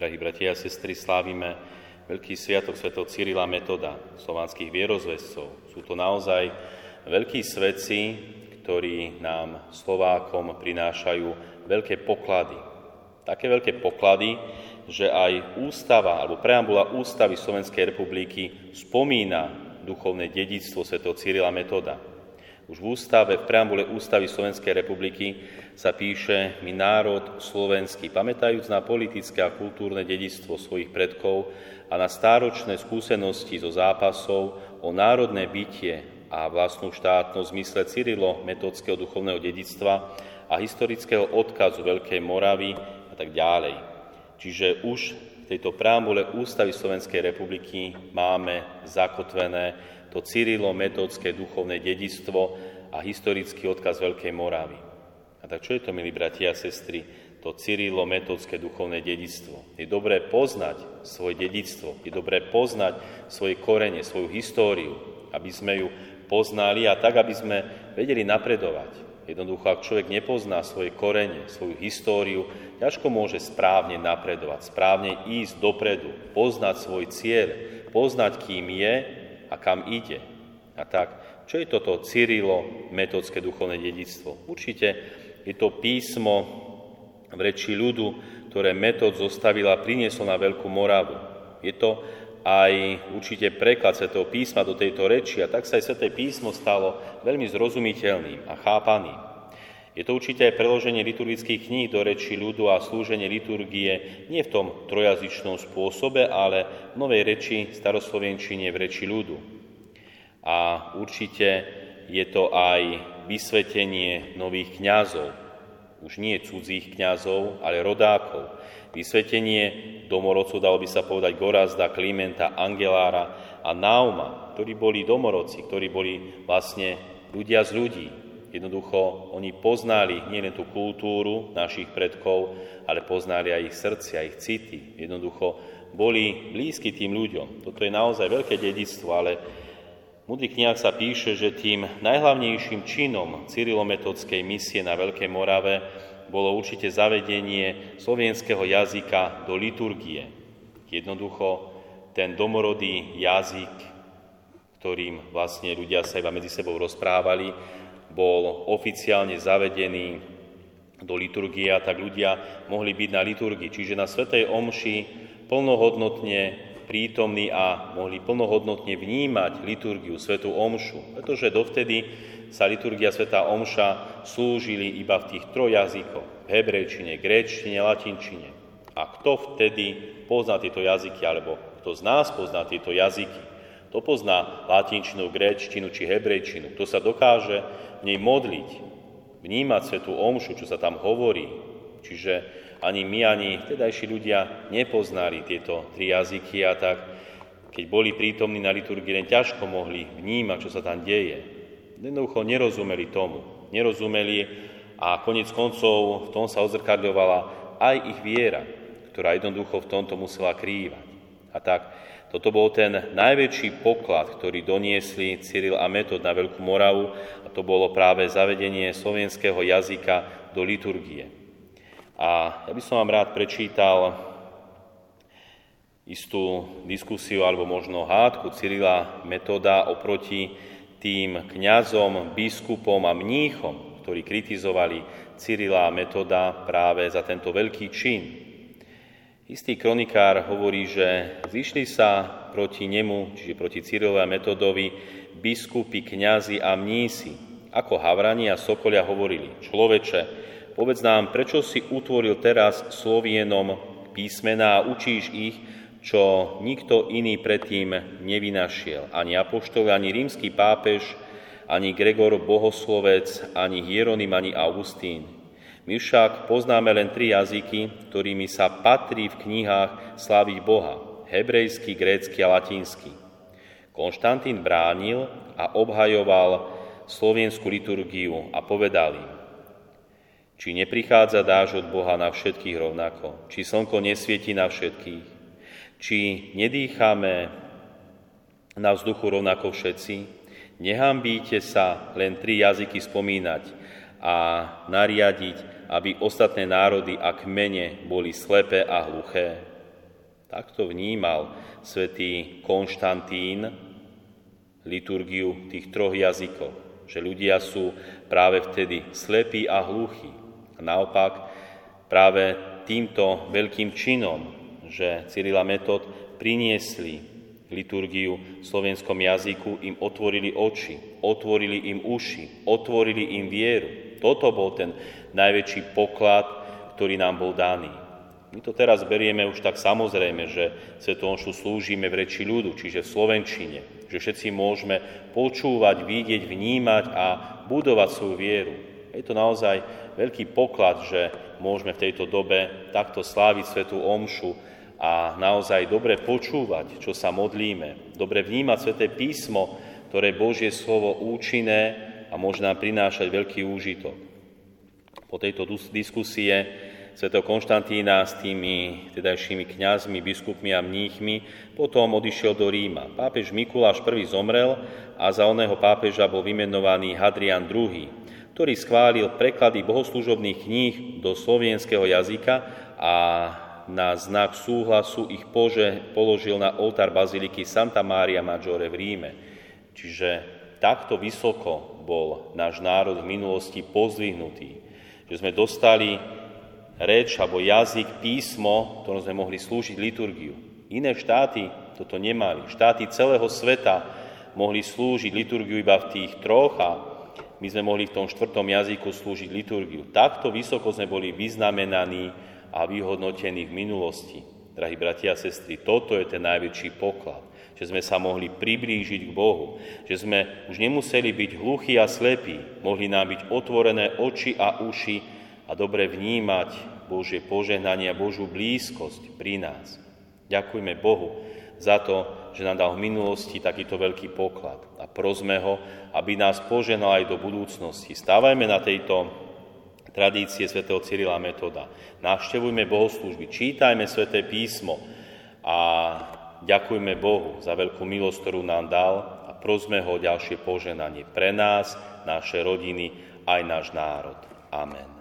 Drahí bratia a sestry, slávime veľký sviatok svätého Cyrila Metoda, slovanských vierozvescov. Sú to naozaj veľkí svedci, ktorí nám Slovákom prinášajú veľké poklady. Také veľké poklady, že aj ústava alebo preambula ústavy Slovenskej republiky spomína duchovné dedictvo svätého Cyrila Metoda. Už v ústave, v preambule ústavy Slovenskej republiky sa píše my národ slovenský, pamätajúc na politické a kultúrne dedictvo svojich predkov a na stáročné skúsenosti zo zápasov o národné bytie a vlastnú štátnosť v zmysle Cyrilo metodského duchovného dedictva a historického odkazu Veľkej Moravy a tak ďalej. Čiže už tejto preambule Ústavy Slovenskej republiky máme zakotvené to Cyrilo-metodské duchovné dedistvo a historický odkaz Veľkej Moravy. A tak čo je to, milí bratia a sestry, to Cyrilo-metodské duchovné dedistvo? Je dobré poznať svoje dedictvo, je dobré poznať svoje korene, svoju históriu, aby sme ju poznali a tak, aby sme vedeli napredovať. Jednoducho, ak človek nepozná svoje korene, svoju históriu, ťažko môže správne napredovať, správne ísť dopredu, poznať svoj cieľ, poznať, kým je a kam ide. A tak, čo je toto Cyrilo metodské duchovné dedictvo? Určite je to písmo v reči ľudu, ktoré metod zostavila a priniesol na Veľkú Moravu. Je to aj určite preklad Svetého písma do tejto reči a tak sa aj Sveté písmo stalo veľmi zrozumiteľným a chápaným. Je to určite aj preloženie liturgických kníh do reči ľudu a slúženie liturgie nie v tom trojazyčnom spôsobe, ale v novej reči staroslovenčine v reči ľudu. A určite je to aj vysvetenie nových kňazov, už nie cudzích kňazov, ale rodákov. Vysvetenie domorodcov, dalo by sa povedať Gorazda, Klimenta, Angelára a Nauma, ktorí boli domorodci, ktorí boli vlastne ľudia z ľudí, Jednoducho oni poznali nielen tú kultúru našich predkov, ale poznali aj ich srdcia, ich city. Jednoducho boli blízki tým ľuďom. Toto je naozaj veľké dedictvo, ale múdrych knihách sa píše, že tým najhlavnejším činom cyrilometodskej misie na Veľkej Morave bolo určite zavedenie slovenského jazyka do liturgie. Jednoducho ten domorodý jazyk, ktorým vlastne ľudia sa iba medzi sebou rozprávali, bol oficiálne zavedený do liturgie a tak ľudia mohli byť na liturgii. Čiže na Svetej Omši plnohodnotne prítomní a mohli plnohodnotne vnímať liturgiu, Svetú Omšu. Pretože dovtedy sa liturgia Svetá Omša slúžili iba v tých trojazykoch, hebrejčine, gréčtine, latinčine. A kto vtedy pozná tieto jazyky, alebo kto z nás pozná tieto jazyky, to pozná latinčinu, gréčtinu či hebrejčinu, kto sa dokáže v nej modliť, vnímať svetú omšu, čo sa tam hovorí. Čiže ani my, ani vtedajší ľudia nepoznali tieto tri jazyky a tak, keď boli prítomní na liturgii, len ťažko mohli vnímať, čo sa tam deje. Jednoducho nerozumeli tomu. Nerozumeli a konec koncov v tom sa odzrkadľovala aj ich viera, ktorá jednoducho v tomto musela krývať. A tak toto bol ten najväčší poklad, ktorý doniesli Cyril a Metod na Veľkú Moravu a to bolo práve zavedenie slovenského jazyka do liturgie. A ja by som vám rád prečítal istú diskusiu alebo možno hádku Cyrila Metoda oproti tým kňazom, biskupom a mníchom, ktorí kritizovali Cyrila a Metoda práve za tento veľký čin, Istý kronikár hovorí, že zišli sa proti nemu, čiže proti Cyrilovi a Metodovi, biskupy, kňazi a mnísi. Ako Havrani a Sokolia hovorili, človeče, povedz nám, prečo si utvoril teraz Slovienom písmená a učíš ich, čo nikto iný predtým nevynašiel. Ani apoštol, ani rímsky pápež, ani Gregor Bohoslovec, ani Hieronym, ani Augustín. My však poznáme len tri jazyky, ktorými sa patrí v knihách sláviť Boha. Hebrejský, grécky a latínsky. Konštantín bránil a obhajoval slovenskú liturgiu a povedal im, či neprichádza dáž od Boha na všetkých rovnako, či slnko nesvieti na všetkých, či nedýchame na vzduchu rovnako všetci, nehambíte sa len tri jazyky spomínať, a nariadiť, aby ostatné národy a kmene boli slepé a hluché. Takto vnímal svätý Konštantín liturgiu tých troch jazykov, že ľudia sú práve vtedy slepí a hluchí. A naopak práve týmto veľkým činom, že Cyrila Metod priniesli liturgiu v slovenskom jazyku, im otvorili oči, otvorili im uši, otvorili im vieru. Toto bol ten najväčší poklad, ktorý nám bol daný. My to teraz berieme už tak samozrejme, že Svetu Omšu slúžime v reči ľudu, čiže v Slovenčine, že všetci môžeme počúvať, vidieť, vnímať a budovať svoju vieru. Je to naozaj veľký poklad, že môžeme v tejto dobe takto sláviť Svetú Omšu a naozaj dobre počúvať, čo sa modlíme, dobre vnímať Sveté písmo, ktoré Božie slovo účinné a môže nám prinášať veľký úžitok. Po tejto diskusie svätého Konštantína s tými tedajšími kňazmi, biskupmi a mníchmi, potom odišiel do Ríma. Pápež Mikuláš I zomrel a za oného pápeža bol vymenovaný Hadrian II, ktorý schválil preklady bohoslúžobných kníh do slovenského jazyka a na znak súhlasu ich pože, položil na oltár baziliky Santa Maria Maggiore v Ríme. Čiže takto vysoko bol náš národ v minulosti pozdvihnutý, že sme dostali reč alebo jazyk, písmo, ktorom sme mohli slúžiť liturgiu. Iné štáty toto nemali. Štáty celého sveta mohli slúžiť liturgiu iba v tých troch a my sme mohli v tom štvrtom jazyku slúžiť liturgiu. Takto vysoko sme boli vyznamenaní a vyhodnotení v minulosti. Drahí bratia a sestry, toto je ten najväčší poklad, že sme sa mohli priblížiť k Bohu, že sme už nemuseli byť hluchí a slepí, mohli nám byť otvorené oči a uši a dobre vnímať Božie požehnanie a Božú blízkosť pri nás. Ďakujme Bohu za to, že nám dal v minulosti takýto veľký poklad a prosme ho, aby nás poženal aj do budúcnosti. Stávajme na tejto tradície svätého Cyrila Metoda. Navštevujme bohoslúžby, čítajme sväté písmo a ďakujme Bohu za veľkú milosť, ktorú nám dal a prosme ho o ďalšie poženanie pre nás, naše rodiny, aj náš národ. Amen.